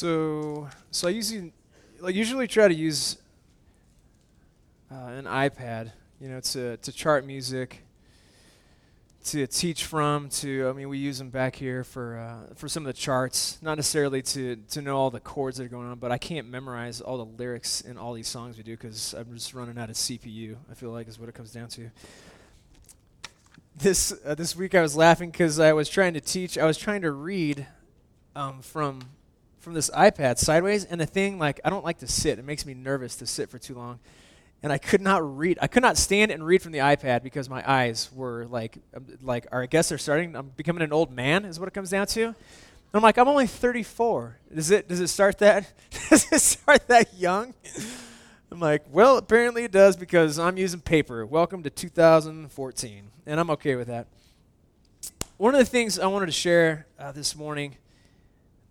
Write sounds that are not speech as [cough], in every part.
So, so I usually, like, usually try to use uh, an iPad, you know, to to chart music, to teach from. To I mean, we use them back here for uh, for some of the charts, not necessarily to to know all the chords that are going on, but I can't memorize all the lyrics in all these songs we do because I'm just running out of CPU. I feel like is what it comes down to. This uh, this week I was laughing because I was trying to teach. I was trying to read um, from from this iPad sideways, and the thing like I don't like to sit. It makes me nervous to sit for too long, and I could not read. I could not stand and read from the iPad because my eyes were like um, like. Or I guess they're starting. I'm becoming an old man, is what it comes down to. And I'm like, I'm only 34. Does it does it start that [laughs] does it start that young? I'm like, well, apparently it does because I'm using paper. Welcome to 2014, and I'm okay with that. One of the things I wanted to share uh, this morning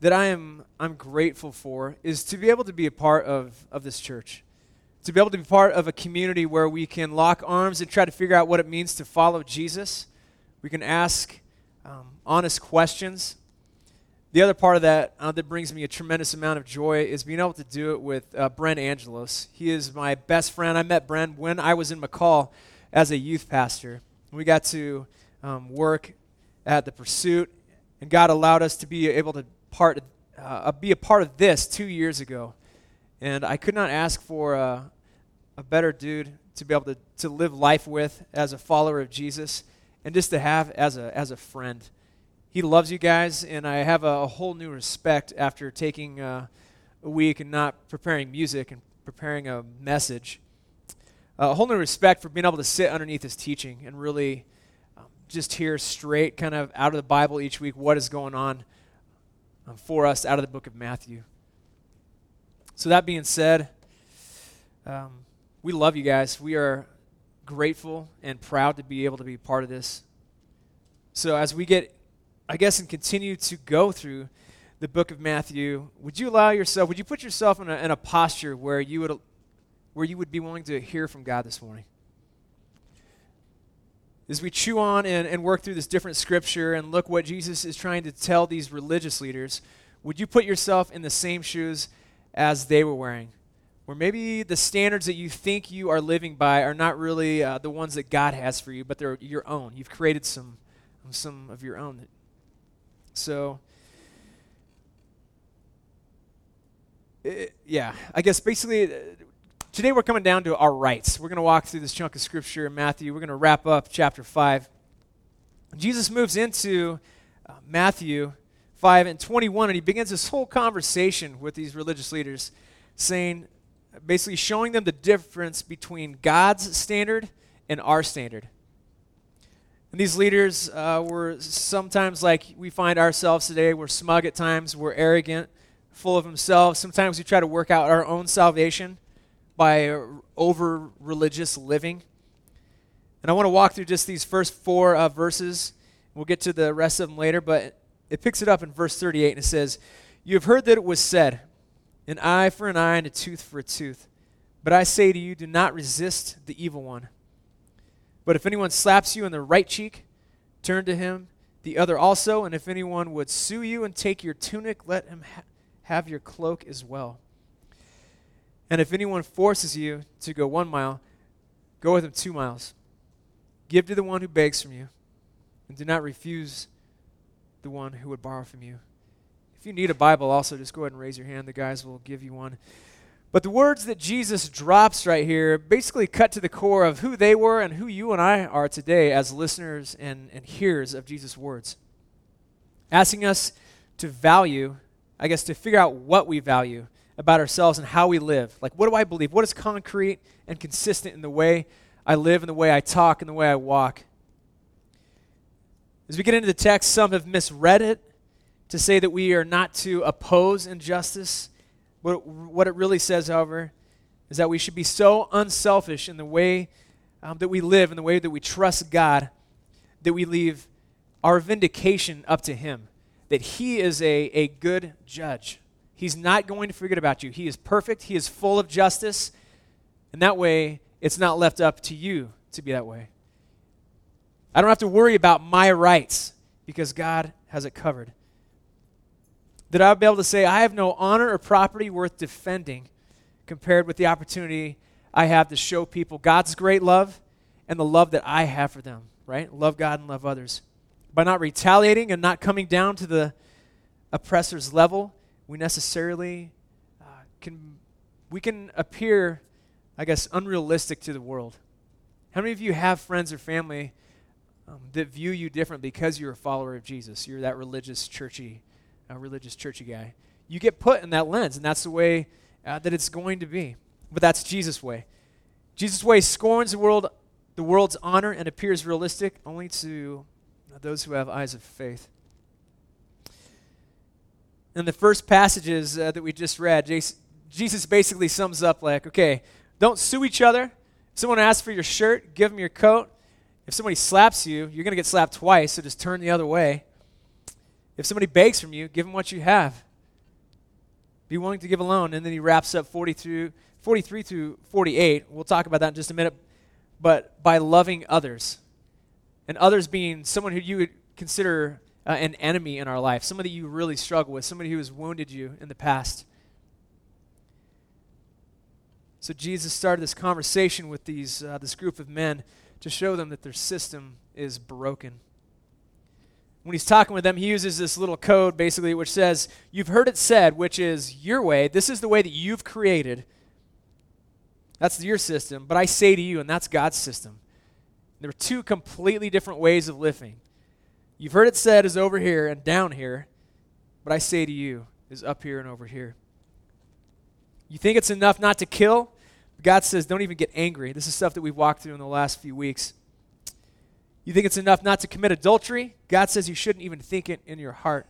that I am I'm grateful for is to be able to be a part of, of this church. To be able to be part of a community where we can lock arms and try to figure out what it means to follow Jesus. We can ask um, honest questions. The other part of that uh, that brings me a tremendous amount of joy is being able to do it with uh, Brent Angelos. He is my best friend. I met Brent when I was in McCall as a youth pastor. We got to um, work at the Pursuit, and God allowed us to be able to part, uh, be a part of this two years ago. And I could not ask for a, a better dude to be able to, to live life with as a follower of Jesus and just to have as a, as a friend. He loves you guys, and I have a, a whole new respect after taking uh, a week and not preparing music and preparing a message. Uh, a whole new respect for being able to sit underneath his teaching and really um, just hear straight, kind of out of the Bible each week, what is going on for us out of the book of Matthew. So, that being said, um, we love you guys. We are grateful and proud to be able to be part of this. So, as we get, I guess, and continue to go through the book of Matthew, would you allow yourself, would you put yourself in a, in a posture where you would, where you would be willing to hear from God this morning? As we chew on and, and work through this different scripture and look what Jesus is trying to tell these religious leaders, would you put yourself in the same shoes as they were wearing? Where maybe the standards that you think you are living by are not really uh, the ones that God has for you, but they're your own. You've created some, some of your own. So, it, yeah, I guess basically today we're coming down to our rights. We're going to walk through this chunk of scripture in Matthew. We're going to wrap up chapter 5. Jesus moves into uh, Matthew 5 and 21, and he begins this whole conversation with these religious leaders, saying, basically showing them the difference between God's standard and our standard. And these leaders uh, were sometimes like we find ourselves today. We're smug at times, we're arrogant, full of themselves. Sometimes we try to work out our own salvation by over religious living. And I want to walk through just these first four uh, verses. We'll get to the rest of them later, but it picks it up in verse 38 and it says, You have heard that it was said, an eye for an eye and a tooth for a tooth. But I say to you, do not resist the evil one. But if anyone slaps you on the right cheek, turn to him the other also. And if anyone would sue you and take your tunic, let him ha- have your cloak as well. And if anyone forces you to go one mile, go with him two miles. Give to the one who begs from you, and do not refuse the one who would borrow from you. If you need a Bible, also just go ahead and raise your hand. The guys will give you one. But the words that Jesus drops right here basically cut to the core of who they were and who you and I are today as listeners and, and hearers of Jesus' words. Asking us to value, I guess, to figure out what we value about ourselves and how we live. Like, what do I believe? What is concrete and consistent in the way I live, in the way I talk, in the way I walk? As we get into the text, some have misread it to say that we are not to oppose injustice. What, what it really says, however, is that we should be so unselfish in the way um, that we live, in the way that we trust God, that we leave our vindication up to Him, that He is a, a good judge. He's not going to forget about you. He is perfect, He is full of justice, and that way, it's not left up to you to be that way. I don't have to worry about my rights because God has it covered. that I would be able to say, I have no honor or property worth defending compared with the opportunity I have to show people God's great love and the love that I have for them, right? Love God and love others. By not retaliating and not coming down to the oppressor's level, we necessarily uh, can we can appear, I guess, unrealistic to the world. How many of you have friends or family um, that view you different because you're a follower of Jesus? You're that religious, churchy, uh, religious, churchy guy. You get put in that lens, and that's the way uh, that it's going to be. But that's Jesus' way. Jesus' way scorns the world, the world's honor, and appears realistic only to those who have eyes of faith. In the first passages uh, that we just read, Jesus basically sums up like, okay, don't sue each other. If someone asks for your shirt, give them your coat. If somebody slaps you, you're going to get slapped twice, so just turn the other way. If somebody begs from you, give them what you have. Be willing to give alone. And then he wraps up 40 through, 43 through 48. We'll talk about that in just a minute. But by loving others, and others being someone who you would consider uh, an enemy in our life, somebody you really struggle with, somebody who has wounded you in the past. So Jesus started this conversation with these, uh, this group of men to show them that their system is broken. When he's talking with them, he uses this little code basically which says, You've heard it said, which is your way. This is the way that you've created. That's your system. But I say to you, and that's God's system. There are two completely different ways of living. You've heard it said is over here and down here, but I say to you is up here and over here. You think it's enough not to kill? God says, don't even get angry. This is stuff that we've walked through in the last few weeks. You think it's enough not to commit adultery? God says you shouldn't even think it in your heart.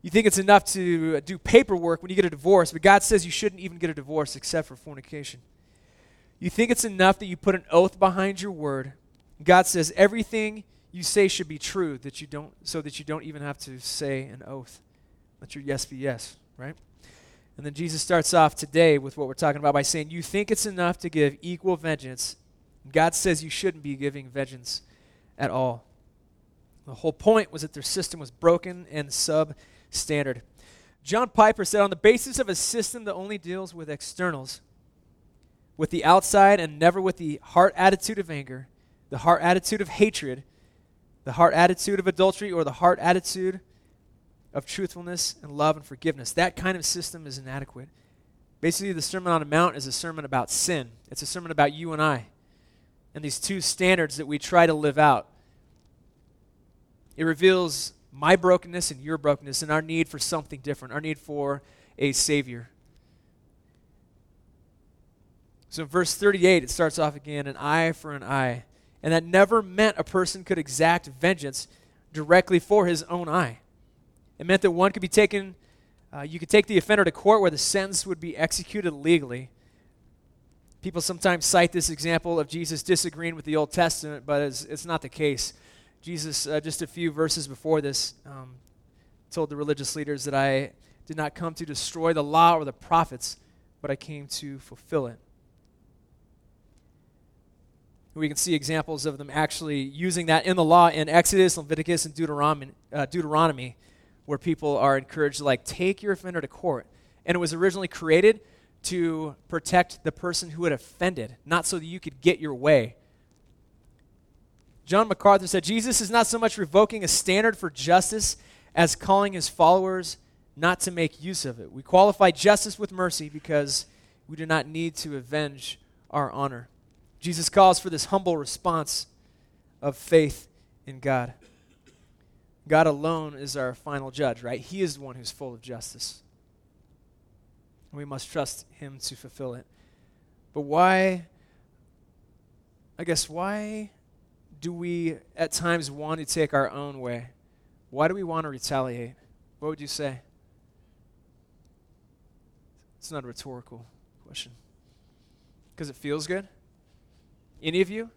You think it's enough to uh, do paperwork when you get a divorce, but God says you shouldn't even get a divorce except for fornication. You think it's enough that you put an oath behind your word. God says everything you say should be true that you don't so that you don't even have to say an oath. Let your yes be yes, right? And then Jesus starts off today with what we're talking about by saying, You think it's enough to give equal vengeance. God says you shouldn't be giving vengeance at all. The whole point was that their system was broken and substandard. John Piper said, On the basis of a system that only deals with externals, with the outside and never with the heart attitude of anger, the heart attitude of hatred, the heart attitude of adultery, or the heart attitude of truthfulness and love and forgiveness. That kind of system is inadequate. Basically, the Sermon on the Mount is a sermon about sin, it's a sermon about you and I and these two standards that we try to live out. It reveals my brokenness and your brokenness and our need for something different, our need for a Savior. So in verse 38, it starts off again an eye for an eye. And that never meant a person could exact vengeance directly for his own eye. It meant that one could be taken, uh, you could take the offender to court where the sentence would be executed legally. People sometimes cite this example of Jesus disagreeing with the Old Testament, but it's, it's not the case. Jesus, uh, just a few verses before this, um, told the religious leaders that I did not come to destroy the law or the prophets, but I came to fulfill it. We can see examples of them actually using that in the law in Exodus, Leviticus, and Deuteronomy, uh, Deuteronomy where people are encouraged to like take your offender to court. And it was originally created to protect the person who had offended, not so that you could get your way. John MacArthur said Jesus is not so much revoking a standard for justice as calling his followers not to make use of it. We qualify justice with mercy because we do not need to avenge our honor. Jesus calls for this humble response of faith in God. God alone is our final judge, right? He is the one who's full of justice. And we must trust him to fulfill it. But why, I guess, why do we at times want to take our own way? Why do we want to retaliate? What would you say? It's not a rhetorical question. Because it feels good? Any of you?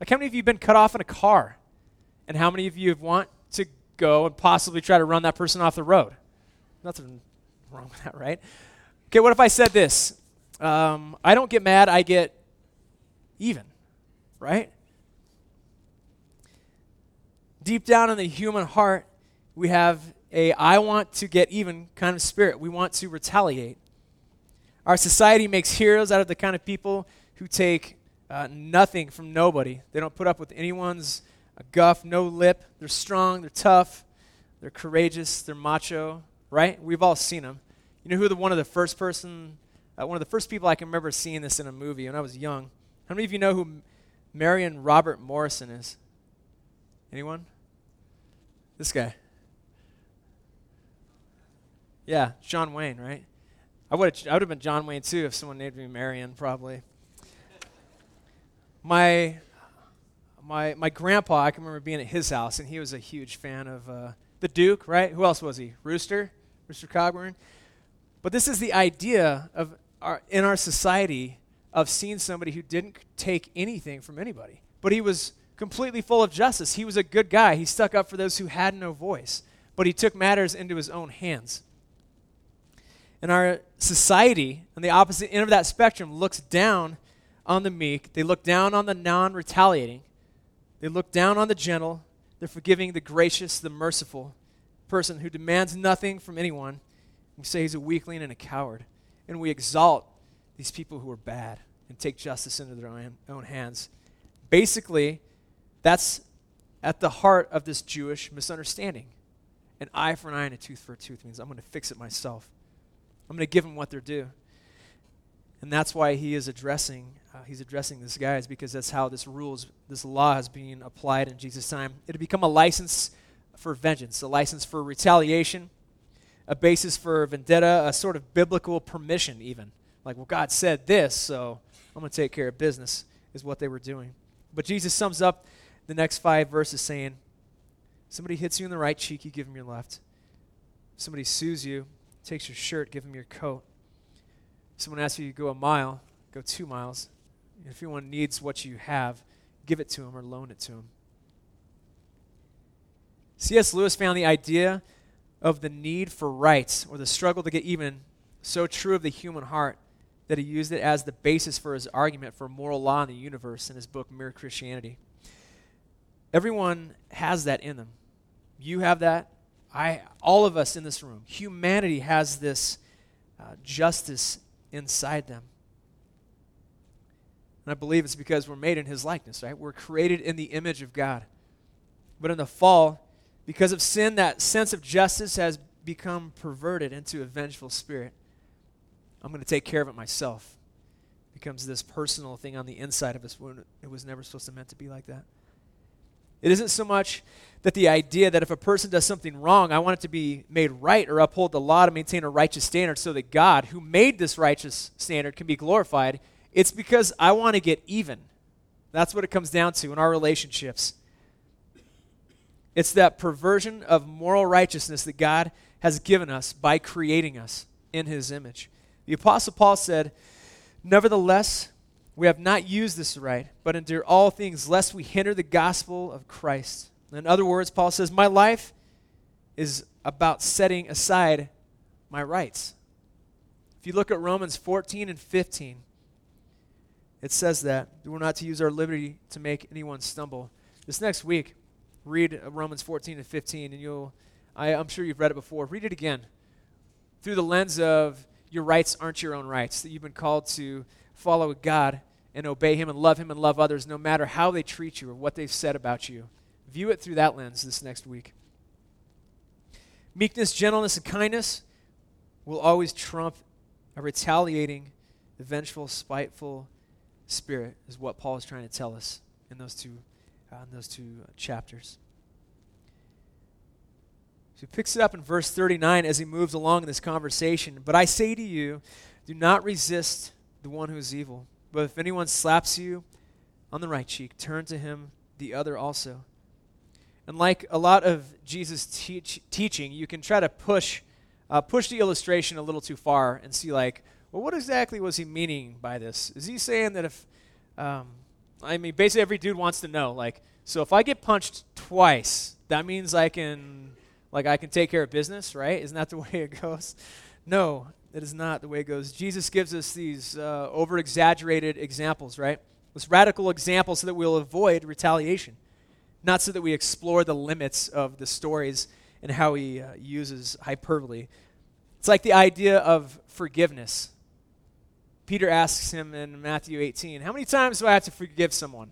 Like, how many of you have been cut off in a car? And how many of you have want to go and possibly try to run that person off the road. Nothing wrong with that, right? Okay, what if I said this? Um, I don't get mad, I get even, right? Deep down in the human heart, we have a I want to get even kind of spirit. We want to retaliate. Our society makes heroes out of the kind of people who take uh, nothing from nobody. They don't put up with anyone's uh, guff, no lip. They're strong, they're tough, they're courageous, they're macho, right? We've all seen them. You know who the one of the first person, uh, one of the first people I can remember seeing this in a movie when I was young? How many of you know who Marion Robert Morrison is? Anyone? This guy. Yeah, John Wayne, right? I would I would have been John Wayne too if someone named me Marion, probably. My my my grandpa, I can remember being at his house, and he was a huge fan of uh, the Duke, right? Who else was he? Rooster, Rooster Cogburn. But this is the idea of our, in our society of seeing somebody who didn't take anything from anybody, but he was completely full of justice. He was a good guy. He stuck up for those who had no voice, but he took matters into his own hands. And our society, on the opposite end of that spectrum, looks down on the meek. They look down on the non retaliating. They look down on the gentle. They're forgiving the gracious, the merciful person who demands nothing from anyone. We say he's a weakling and a coward. And we exalt these people who are bad and take justice into their own, own hands. Basically, that's at the heart of this Jewish misunderstanding. An eye for an eye and a tooth for a tooth means I'm going to fix it myself. I'm going to give them what they're due. And that's why he is addressing, uh, he's addressing this guy, is because that's how this rules, this law has been applied in Jesus' time. It had become a license for vengeance, a license for retaliation, a basis for vendetta, a sort of biblical permission, even. Like, well, God said this, so I'm going to take care of business, is what they were doing. But Jesus sums up the next five verses saying, Somebody hits you in the right cheek, you give them your left. Somebody sues you, takes your shirt, give them your coat. Someone asks you to go a mile, go two miles. If anyone needs what you have, give it to him or loan it to him. C.S. Lewis found the idea of the need for rights or the struggle to get even so true of the human heart that he used it as the basis for his argument for moral law in the universe in his book Mere Christianity. Everyone has that in them. You have that. I, all of us in this room, humanity has this uh, justice inside them. And I believe it's because we're made in his likeness, right? We're created in the image of God. But in the fall, because of sin, that sense of justice has become perverted into a vengeful spirit. I'm going to take care of it myself. It becomes this personal thing on the inside of us when it was never supposed to meant to be like that. It isn't so much that the idea that if a person does something wrong, I want it to be made right or uphold the law to maintain a righteous standard so that God, who made this righteous standard, can be glorified. It's because I want to get even. That's what it comes down to in our relationships. It's that perversion of moral righteousness that God has given us by creating us in his image. The Apostle Paul said, Nevertheless, we have not used this right, but endure all things lest we hinder the gospel of Christ. In other words, Paul says, My life is about setting aside my rights. If you look at Romans 14 and 15, it says that we're not to use our liberty to make anyone stumble. This next week, read Romans 14 and 15, and you'll, I, I'm sure you've read it before. Read it again through the lens of your rights aren't your own rights, that you've been called to follow God and obey Him and love Him and love others no matter how they treat you or what they've said about you. View it through that lens this next week. Meekness, gentleness, and kindness will always trump a retaliating, vengeful, spiteful spirit, is what Paul is trying to tell us in those two, uh, in those two uh, chapters. So he picks it up in verse 39 as he moves along in this conversation. But I say to you, do not resist the one who is evil. But if anyone slaps you on the right cheek, turn to him the other also. And like a lot of Jesus' teach, teaching, you can try to push, uh, push the illustration a little too far and see, like, well, what exactly was he meaning by this? Is he saying that if, um, I mean, basically every dude wants to know, like, so if I get punched twice, that means I can, like, I can take care of business, right? Isn't that the [laughs] way it goes? No, that is not the way it goes. Jesus gives us these uh, over exaggerated examples, right? This radical example so that we'll avoid retaliation, not so that we explore the limits of the stories and how he uh, uses hyperbole. It's like the idea of forgiveness. Peter asks him in Matthew 18, How many times do I have to forgive someone?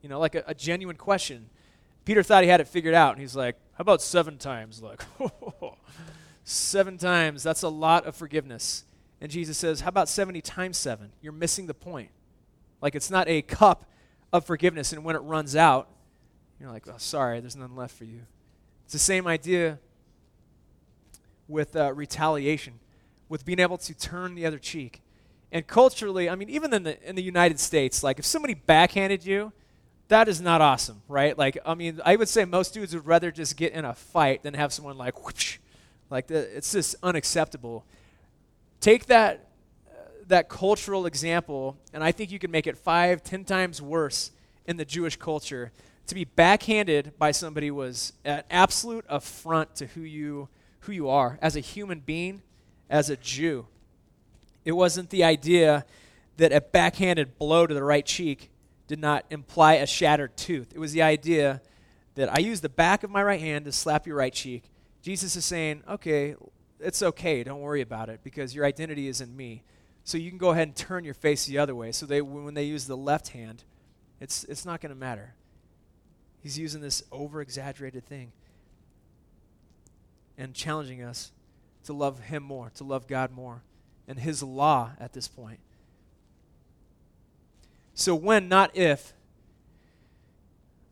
You know, like a, a genuine question. Peter thought he had it figured out, and he's like, How about seven times? Like, [laughs] seven times. That's a lot of forgiveness. And Jesus says, How about 70 times seven? You're missing the point. Like, it's not a cup of forgiveness, and when it runs out, you're like, Oh, sorry, there's none left for you. It's the same idea with uh, retaliation, with being able to turn the other cheek. And culturally, I mean, even in the, in the United States, like if somebody backhanded you, that is not awesome, right? Like, I mean, I would say most dudes would rather just get in a fight than have someone like, whoosh, like the, it's just unacceptable. Take that uh, that cultural example, and I think you can make it five, ten times worse in the Jewish culture. To be backhanded by somebody was an absolute affront to who you who you are as a human being, as a Jew. It wasn't the idea that a backhanded blow to the right cheek did not imply a shattered tooth. It was the idea that I use the back of my right hand to slap your right cheek. Jesus is saying, okay, it's okay. Don't worry about it because your identity is in me. So you can go ahead and turn your face the other way. So they, when they use the left hand, it's, it's not going to matter. He's using this over exaggerated thing and challenging us to love Him more, to love God more, and His law at this point. So, when, not if,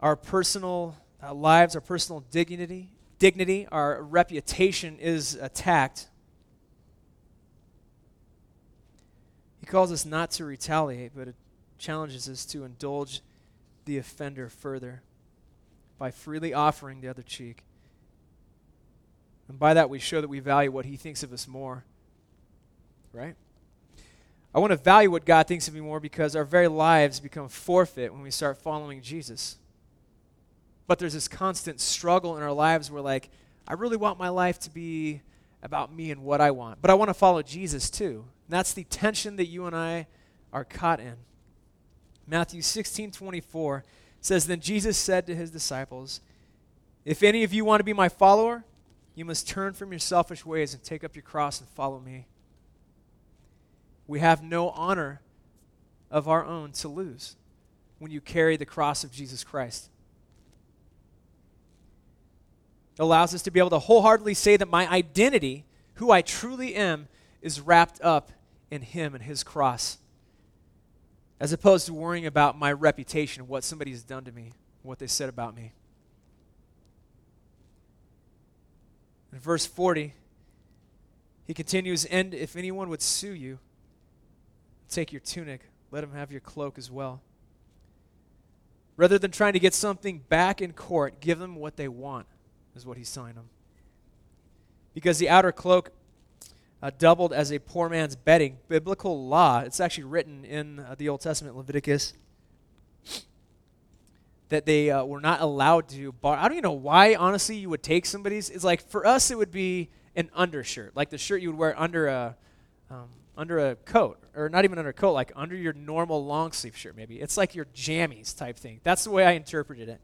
our personal uh, lives, our personal dignity, dignity, our reputation is attacked, he calls us not to retaliate, but it challenges us to indulge the offender further by freely offering the other cheek. And by that, we show that we value what he thinks of us more. Right? I want to value what God thinks of me more because our very lives become forfeit when we start following Jesus. But there's this constant struggle in our lives where, like, I really want my life to be about me and what I want, but I want to follow Jesus too. And that's the tension that you and I are caught in. Matthew 16 24 says, Then Jesus said to his disciples, If any of you want to be my follower, you must turn from your selfish ways and take up your cross and follow me. We have no honor of our own to lose when you carry the cross of Jesus Christ. It allows us to be able to wholeheartedly say that my identity, who I truly am, is wrapped up in Him and His cross, as opposed to worrying about my reputation, what somebody has done to me, what they said about me. In verse 40, he continues, And if anyone would sue you, Take your tunic, let him have your cloak as well. Rather than trying to get something back in court, give them what they want, is what he's telling them. Because the outer cloak uh, doubled as a poor man's bedding, biblical law, it's actually written in uh, the Old Testament, Leviticus, that they uh, were not allowed to bar. I don't even know why, honestly, you would take somebody's. It's like, for us, it would be an undershirt, like the shirt you would wear under a. Um, under a coat, or not even under a coat, like under your normal long sleeve shirt, maybe. It's like your jammies type thing. That's the way I interpreted it.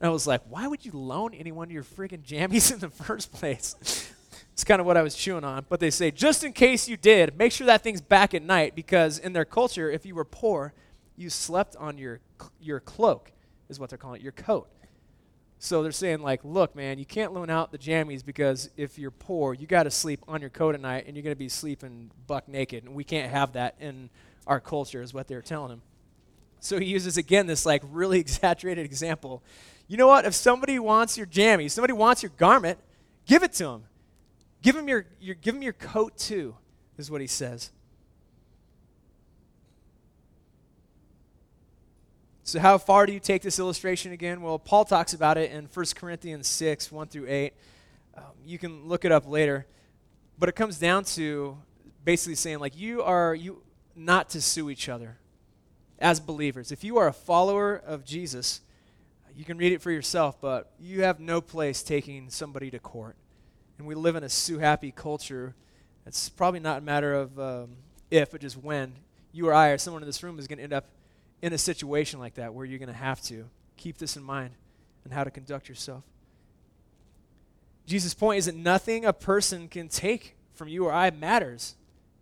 And I was like, why would you loan anyone your friggin' jammies [laughs] in the first place? [laughs] it's kind of what I was chewing on. But they say, just in case you did, make sure that thing's back at night because in their culture, if you were poor, you slept on your, your cloak, is what they're calling it, your coat. So they're saying, like, look, man, you can't loan out the jammies because if you're poor, you got to sleep on your coat at night and you're going to be sleeping buck naked. And we can't have that in our culture, is what they're telling him. So he uses, again, this, like, really [laughs] exaggerated example. You know what? If somebody wants your jammies, somebody wants your garment, give it to them. Give them your, your, give them your coat, too, is what he says. So, how far do you take this illustration again? Well, Paul talks about it in 1 Corinthians 6 1 through 8. Um, you can look it up later. But it comes down to basically saying, like, you are you not to sue each other as believers. If you are a follower of Jesus, you can read it for yourself, but you have no place taking somebody to court. And we live in a sue happy culture. It's probably not a matter of um, if, but just when you or I or someone in this room is going to end up in a situation like that where you're going to have to keep this in mind and how to conduct yourself. Jesus' point is that nothing a person can take from you or I matters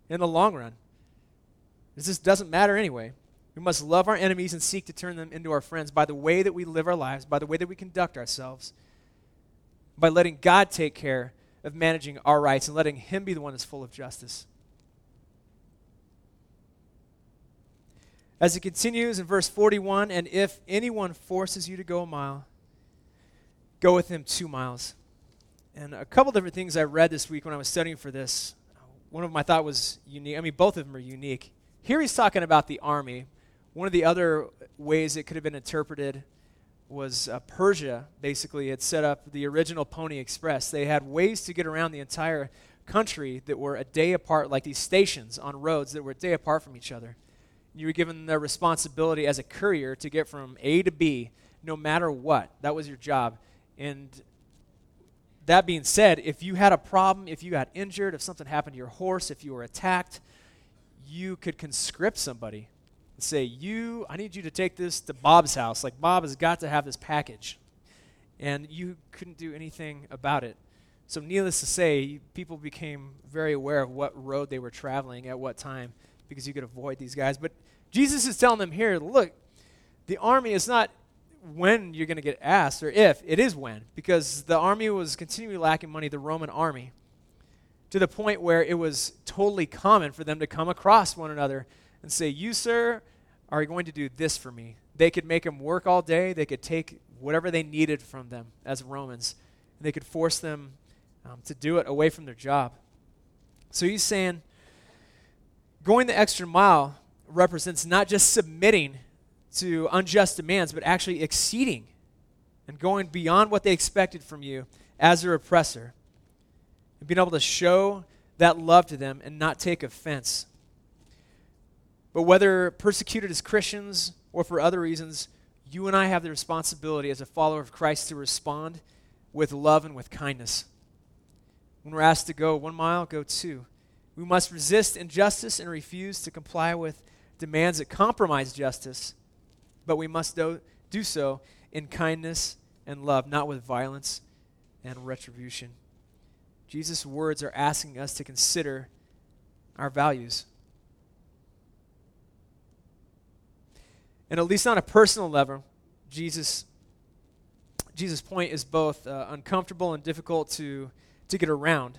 in the long run. This just doesn't matter anyway. We must love our enemies and seek to turn them into our friends by the way that we live our lives, by the way that we conduct ourselves, by letting God take care of managing our rights and letting Him be the one that's full of justice. As it continues in verse 41, and if anyone forces you to go a mile, go with him two miles. And a couple different things I read this week when I was studying for this. One of I thought was unique. I mean, both of them are unique. Here he's talking about the army. One of the other ways it could have been interpreted was uh, Persia, basically, had set up the original Pony Express. They had ways to get around the entire country that were a day apart, like these stations on roads that were a day apart from each other you were given the responsibility as a courier to get from A to B no matter what. That was your job. And that being said, if you had a problem, if you got injured, if something happened to your horse, if you were attacked, you could conscript somebody and say, You, I need you to take this to Bob's house. Like, Bob has got to have this package. And you couldn't do anything about it. So, needless to say, people became very aware of what road they were traveling at what time because you could avoid these guys. But Jesus is telling them here look, the army is not when you're going to get asked, or if, it is when, because the army was continually lacking money, the Roman army, to the point where it was totally common for them to come across one another and say, You, sir, are going to do this for me. They could make them work all day, they could take whatever they needed from them as Romans, and they could force them um, to do it away from their job. So he's saying, Going the extra mile represents not just submitting to unjust demands, but actually exceeding and going beyond what they expected from you as their oppressor. And being able to show that love to them and not take offense. But whether persecuted as Christians or for other reasons, you and I have the responsibility as a follower of Christ to respond with love and with kindness. When we're asked to go one mile, go two. We must resist injustice and refuse to comply with demands that compromise justice, but we must do, do so in kindness and love, not with violence and retribution. Jesus' words are asking us to consider our values. And at least on a personal level, Jesus Jesus' point is both uh, uncomfortable and difficult to, to get around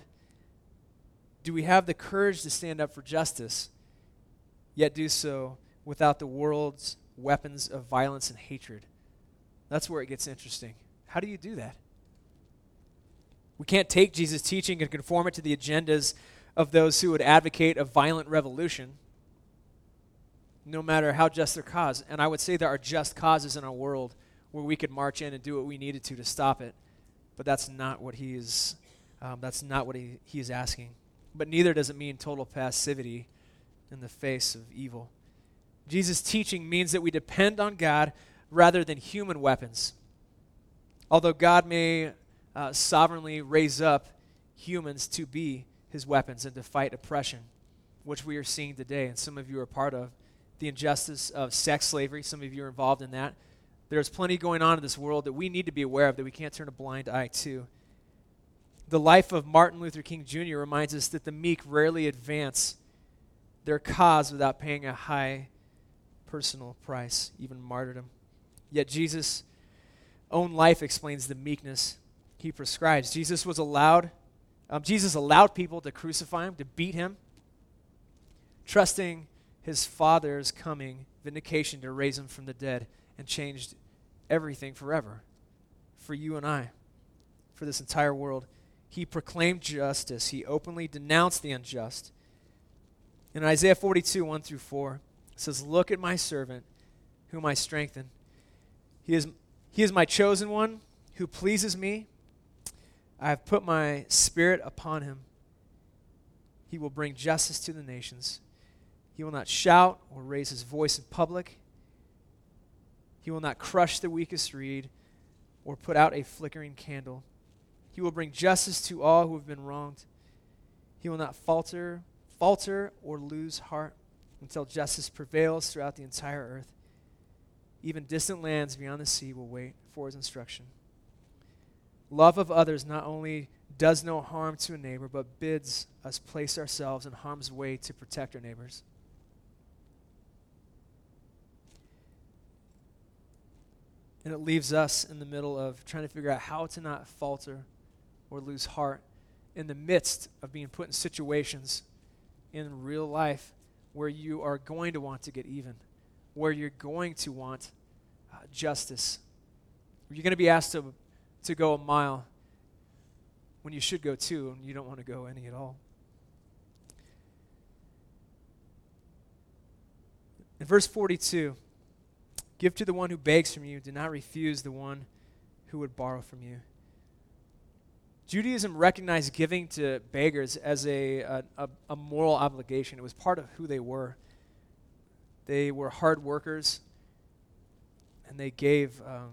do we have the courage to stand up for justice, yet do so without the world's weapons of violence and hatred? That's where it gets interesting. How do you do that? We can't take Jesus' teaching and conform it to the agendas of those who would advocate a violent revolution, no matter how just their cause. And I would say there are just causes in our world where we could march in and do what we needed to to stop it. But that's not what he is. Um, that's not what he, he is asking but neither does it mean total passivity in the face of evil. Jesus' teaching means that we depend on God rather than human weapons. Although God may uh, sovereignly raise up humans to be his weapons and to fight oppression, which we are seeing today, and some of you are part of the injustice of sex slavery. Some of you are involved in that. There's plenty going on in this world that we need to be aware of that we can't turn a blind eye to the life of Martin Luther King Jr. reminds us that the meek rarely advance their cause without paying a high personal price, even martyrdom. Yet Jesus' own life explains the meekness he prescribes. Jesus was allowed, um, Jesus allowed people to crucify him, to beat him, trusting his Father's coming vindication to raise him from the dead and changed everything forever for you and I, for this entire world. He proclaimed justice. He openly denounced the unjust. In Isaiah 42, 1 through 4, it says, Look at my servant, whom I strengthen. He is, he is my chosen one, who pleases me. I have put my spirit upon him. He will bring justice to the nations. He will not shout or raise his voice in public. He will not crush the weakest reed or put out a flickering candle. He will bring justice to all who have been wronged. He will not falter, falter or lose heart until justice prevails throughout the entire earth. Even distant lands beyond the sea will wait for his instruction. Love of others not only does no harm to a neighbor, but bids us place ourselves in harm's way to protect our neighbors. And it leaves us in the middle of trying to figure out how to not falter or lose heart in the midst of being put in situations in real life where you are going to want to get even, where you're going to want uh, justice. You're going to be asked to, to go a mile when you should go two and you don't want to go any at all. In verse 42, give to the one who begs from you, do not refuse the one who would borrow from you. Judaism recognized giving to beggars as a, a, a, moral obligation. It was part of who they were. They were hard workers, and they gave, um,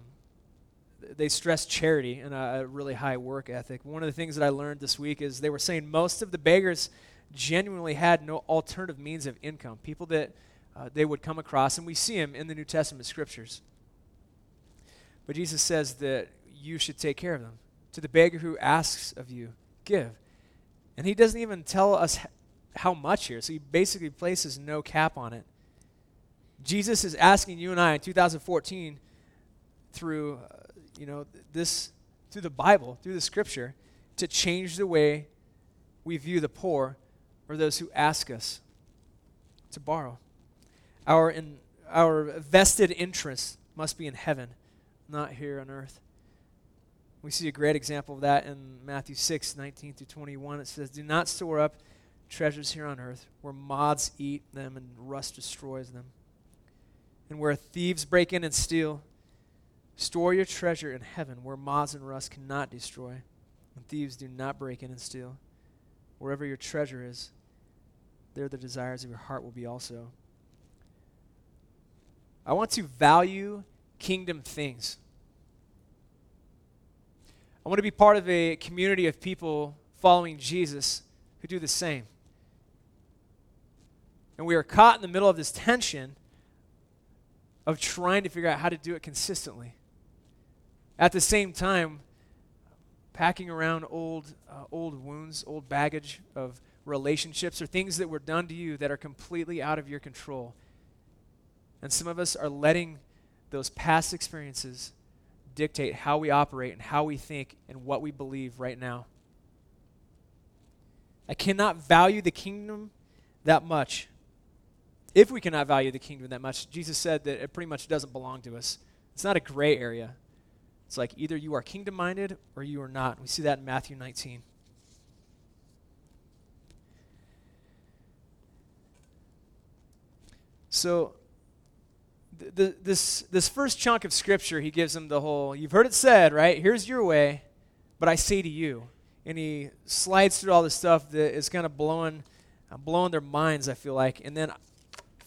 they stressed charity and a, a really high work ethic. One of the things that I learned this week is they were saying most of the beggars genuinely had no alternative means of income. People that uh, they would come across, and we see them in the New Testament scriptures. But Jesus says that you should take care of them to the beggar who asks of you, give. And he doesn't even tell us how much here. So he basically places no cap on it. Jesus is asking you and I in 2014 through uh, you know this through the Bible, through the scripture to change the way we view the poor or those who ask us to borrow. Our in, our vested interest must be in heaven, not here on earth. We see a great example of that in Matthew 6, 19 through 21. It says, Do not store up treasures here on earth where moths eat them and rust destroys them, and where thieves break in and steal. Store your treasure in heaven where moths and rust cannot destroy, and thieves do not break in and steal. Wherever your treasure is, there the desires of your heart will be also. I want to value kingdom things. I want to be part of a community of people following Jesus who do the same. And we are caught in the middle of this tension of trying to figure out how to do it consistently. At the same time, packing around old, uh, old wounds, old baggage of relationships or things that were done to you that are completely out of your control. And some of us are letting those past experiences dictate how we operate and how we think and what we believe right now. I cannot value the kingdom that much. If we cannot value the kingdom that much, Jesus said that it pretty much doesn't belong to us. It's not a gray area. It's like either you are kingdom minded or you are not. We see that in Matthew 19. So, the, this, this first chunk of scripture, he gives them the whole, you've heard it said, right? Here's your way, but I say to you. And he slides through all this stuff that is kind of blowing, uh, blowing their minds, I feel like. And then,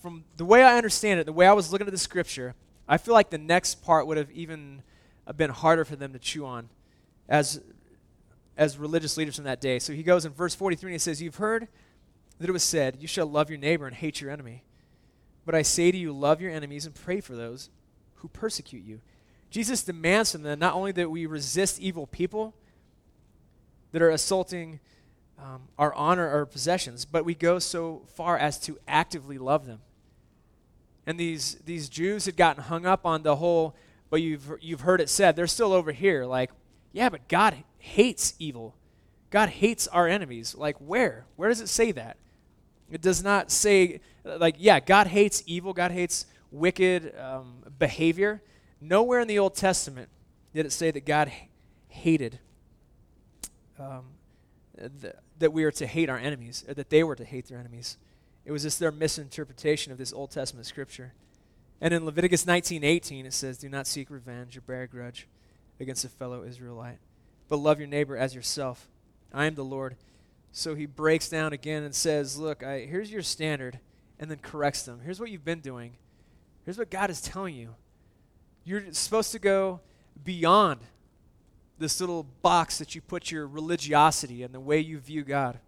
from the way I understand it, the way I was looking at the scripture, I feel like the next part would have even uh, been harder for them to chew on as, as religious leaders from that day. So he goes in verse 43 and he says, You've heard that it was said, You shall love your neighbor and hate your enemy. But I say to you, love your enemies and pray for those who persecute you. Jesus demands from them not only that we resist evil people that are assaulting um, our honor our possessions, but we go so far as to actively love them. And these, these Jews had gotten hung up on the whole, but you've, you've heard it said, they're still over here, like, yeah, but God hates evil. God hates our enemies. Like, where? Where does it say that? It does not say, like, yeah, God hates evil, God hates wicked um, behavior. Nowhere in the Old Testament did it say that God hated, um, th- that we are to hate our enemies, or that they were to hate their enemies. It was just their misinterpretation of this Old Testament scripture. And in Leviticus 19:18 it says, "Do not seek revenge or bear a grudge against a fellow Israelite, but love your neighbor as yourself. I am the Lord." So he breaks down again and says, Look, I, here's your standard, and then corrects them. Here's what you've been doing. Here's what God is telling you. You're supposed to go beyond this little box that you put your religiosity and the way you view God.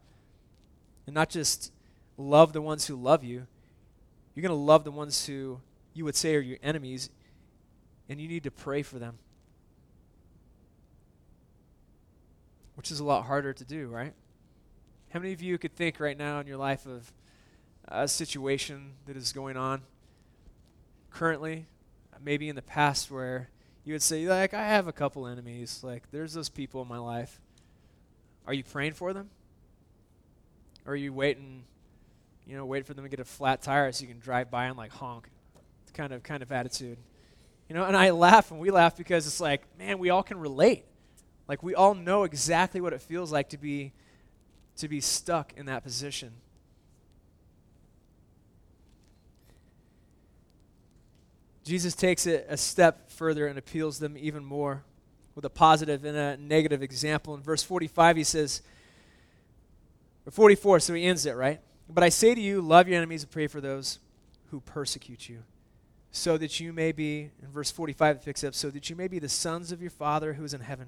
And not just love the ones who love you, you're going to love the ones who you would say are your enemies, and you need to pray for them. which is a lot harder to do, right? How many of you could think right now in your life of a situation that is going on currently, maybe in the past, where you would say, like, I have a couple enemies. Like, there's those people in my life. Are you praying for them? Or are you waiting, you know, waiting for them to get a flat tire so you can drive by and like honk? Kind of kind of attitude. You know, and I laugh and we laugh because it's like, man, we all can relate. Like we all know exactly what it feels like to be to be stuck in that position. Jesus takes it a step further and appeals them even more with a positive and a negative example. In verse 45, he says, or 44, so he ends it, right? But I say to you, love your enemies and pray for those who persecute you, so that you may be, in verse 45 it picks up, so that you may be the sons of your Father who is in heaven.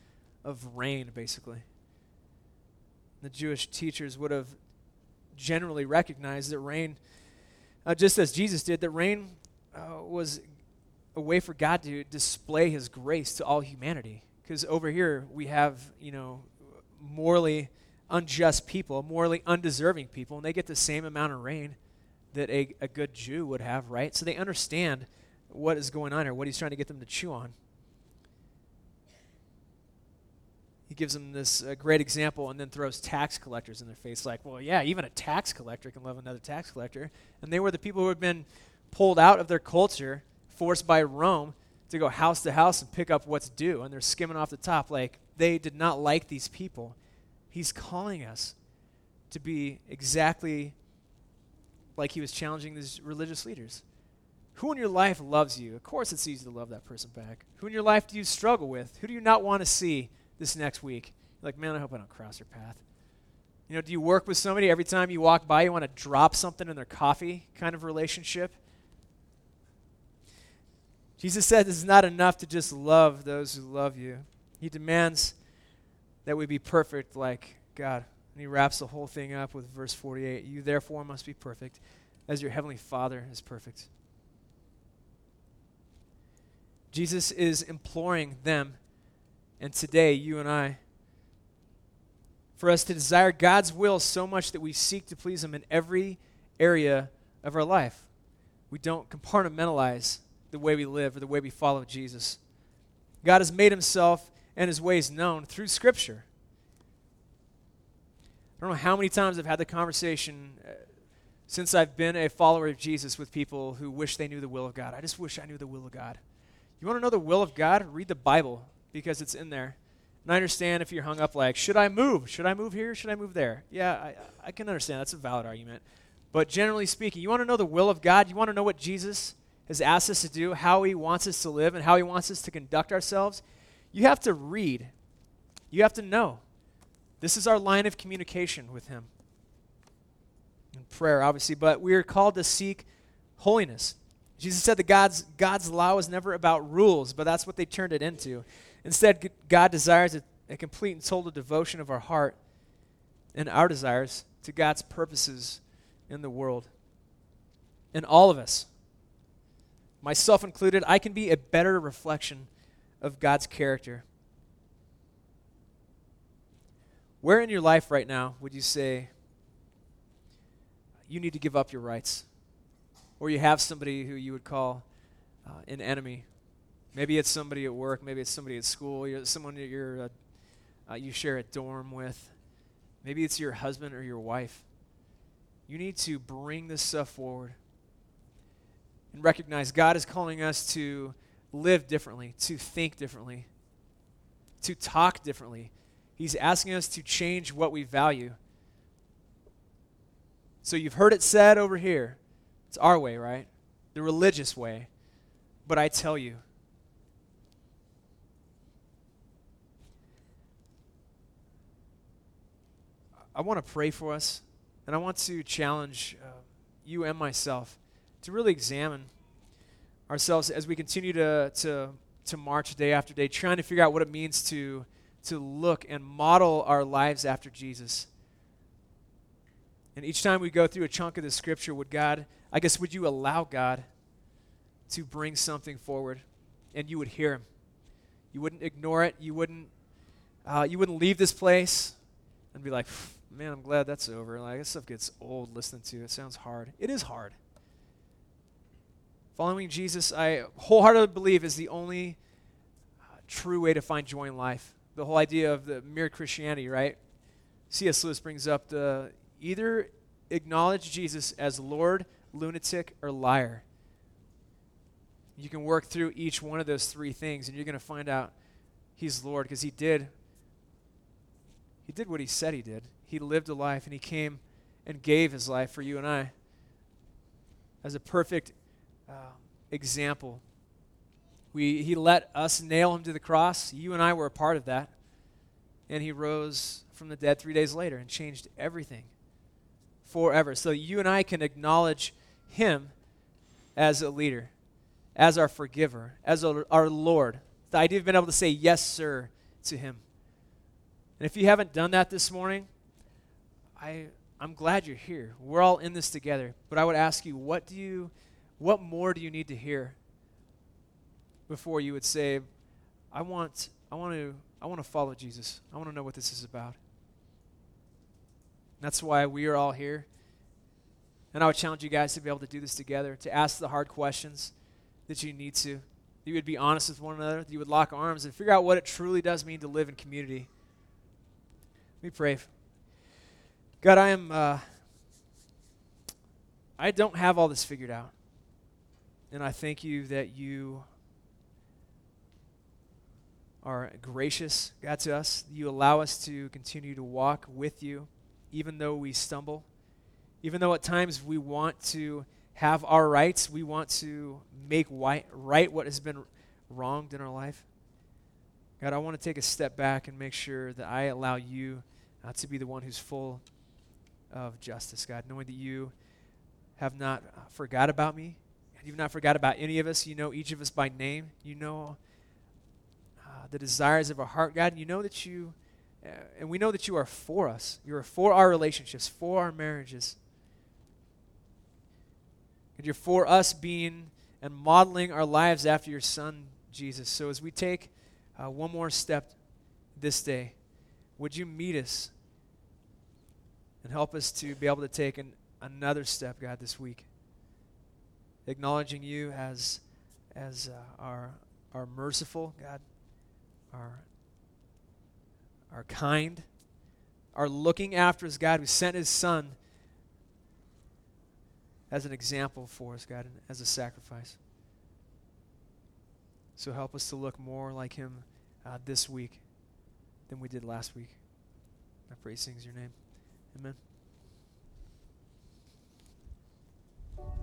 of rain, basically. The Jewish teachers would have generally recognized that rain, uh, just as Jesus did, that rain uh, was a way for God to display his grace to all humanity. Because over here we have, you know, morally unjust people, morally undeserving people, and they get the same amount of rain that a, a good Jew would have, right? So they understand what is going on here, what he's trying to get them to chew on. He gives them this uh, great example and then throws tax collectors in their face, like, well, yeah, even a tax collector can love another tax collector. And they were the people who had been pulled out of their culture forced by Rome to go house to house and pick up what's due, and they're skimming off the top. Like, they did not like these people. He's calling us to be exactly like he was challenging these religious leaders. Who in your life loves you? Of course, it's easy to love that person back. Who in your life do you struggle with? Who do you not want to see this next week? You're like, man, I hope I don't cross their path. You know, do you work with somebody every time you walk by, you want to drop something in their coffee kind of relationship? Jesus said it's not enough to just love those who love you. He demands that we be perfect like God. And he wraps the whole thing up with verse 48 You therefore must be perfect as your heavenly Father is perfect. Jesus is imploring them, and today, you and I, for us to desire God's will so much that we seek to please Him in every area of our life. We don't compartmentalize the way we live or the way we follow Jesus. God has made himself and his ways known through Scripture. I don't know how many times I've had the conversation uh, since I've been a follower of Jesus with people who wish they knew the will of God. I just wish I knew the will of God. You want to know the will of God? Read the Bible because it's in there. And I understand if you're hung up like, should I move? Should I move here? Should I move there? Yeah, I, I can understand. That's a valid argument. But generally speaking, you want to know the will of God? You want to know what Jesus has asked us to do, how He wants us to live, and how He wants us to conduct ourselves, you have to read. You have to know. This is our line of communication with Him. In prayer, obviously, but we are called to seek holiness. Jesus said that God's, God's law was never about rules, but that's what they turned it into. Instead, God desires a, a complete and total devotion of our heart and our desires to God's purposes in the world. And all of us, myself included, I can be a better reflection of God's character. Where in your life right now would you say you need to give up your rights? Or you have somebody who you would call uh, an enemy? Maybe it's somebody at work, maybe it's somebody at school, you're someone that you're, uh, uh, you share a dorm with. Maybe it's your husband or your wife. You need to bring this stuff forward and recognize God is calling us to live differently, to think differently, to talk differently. He's asking us to change what we value. So you've heard it said over here. It's our way, right? The religious way. But I tell you, I want to pray for us, and I want to challenge uh, you and myself to really examine ourselves as we continue to, to, to march day after day, trying to figure out what it means to, to look and model our lives after Jesus. And each time we go through a chunk of the scripture, would God, I guess, would you allow God to bring something forward and you would hear Him? You wouldn't ignore it. You wouldn't, uh, you wouldn't leave this place and be like, man, I'm glad that's over. Like, this stuff gets old listening to. It sounds hard. It is hard. Following Jesus, I wholeheartedly believe, is the only uh, true way to find joy in life. The whole idea of the mere Christianity, right? C.S. Lewis brings up the either acknowledge Jesus as Lord, lunatic, or liar. You can work through each one of those three things, and you're going to find out He's Lord because He did. He did what He said He did. He lived a life, and He came and gave His life for you and I as a perfect uh, example. We, he let us nail him to the cross. You and I were a part of that. And he rose from the dead three days later and changed everything forever. So you and I can acknowledge him as a leader, as our forgiver, as our Lord. The idea of being able to say yes, sir, to him. And if you haven't done that this morning, I, I'm glad you're here. We're all in this together. But I would ask you, what do you what more do you need to hear before you would say, I want, I want to, I want to follow Jesus. I want to know what this is about. That's why we are all here. And I would challenge you guys to be able to do this together, to ask the hard questions that you need to. That you would be honest with one another, that you would lock arms and figure out what it truly does mean to live in community. Let me pray. God, I am uh, I don't have all this figured out. And I thank you that you are gracious, God, to us. You allow us to continue to walk with you, even though we stumble. Even though at times we want to have our rights, we want to make white, right what has been wronged in our life. God, I want to take a step back and make sure that I allow you uh, to be the one who's full of justice, God, knowing that you have not uh, forgot about me, You've not forgot about any of us. You know each of us by name. You know uh, the desires of our heart, God. You know that you, uh, and we know that you are for us. You are for our relationships, for our marriages. And you're for us being and modeling our lives after your Son, Jesus. So as we take uh, one more step this day, would you meet us and help us to be able to take an, another step, God, this week? acknowledging you as, as uh, our, our merciful God, our, our kind, our looking after us, God, who sent his Son as an example for us, God, as a sacrifice. So help us to look more like him uh, this week than we did last week. I pray things in your name. Amen.